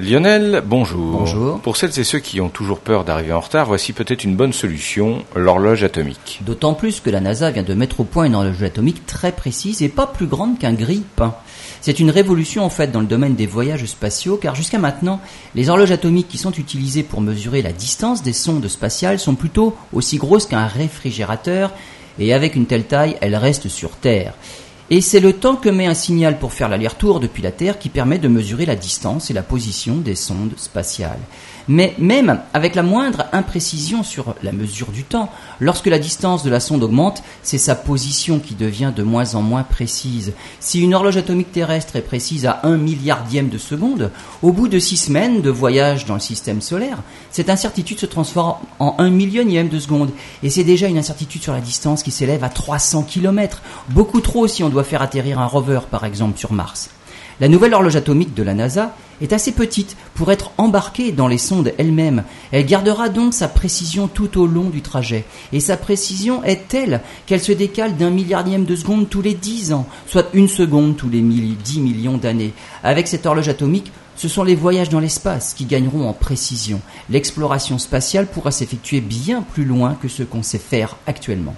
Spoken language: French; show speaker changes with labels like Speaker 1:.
Speaker 1: Lionel, bonjour.
Speaker 2: Bonjour.
Speaker 1: Pour celles et ceux qui ont toujours peur d'arriver en retard, voici peut-être une bonne solution, l'horloge atomique.
Speaker 2: D'autant plus que la NASA vient de mettre au point une horloge atomique très précise et pas plus grande qu'un grille-pain. C'est une révolution en fait dans le domaine des voyages spatiaux car jusqu'à maintenant, les horloges atomiques qui sont utilisées pour mesurer la distance des sondes spatiales sont plutôt aussi grosses qu'un réfrigérateur et avec une telle taille, elles restent sur Terre. Et c'est le temps que met un signal pour faire l'aller-retour depuis la Terre qui permet de mesurer la distance et la position des sondes spatiales. Mais même avec la moindre imprécision sur la mesure du temps, lorsque la distance de la sonde augmente, c'est sa position qui devient de moins en moins précise. Si une horloge atomique terrestre est précise à un milliardième de seconde, au bout de six semaines de voyage dans le système solaire, cette incertitude se transforme en un millionième de seconde. Et c'est déjà une incertitude sur la distance qui s'élève à 300 km. Beaucoup trop si on doit faire atterrir un rover, par exemple, sur Mars. La nouvelle horloge atomique de la NASA est assez petite pour être embarquée dans les sondes elles-mêmes. Elle gardera donc sa précision tout au long du trajet. Et sa précision est telle qu'elle se décale d'un milliardième de seconde tous les 10 ans, soit une seconde tous les 10 millions d'années. Avec cette horloge atomique, ce sont les voyages dans l'espace qui gagneront en précision. L'exploration spatiale pourra s'effectuer bien plus loin que ce qu'on sait faire actuellement.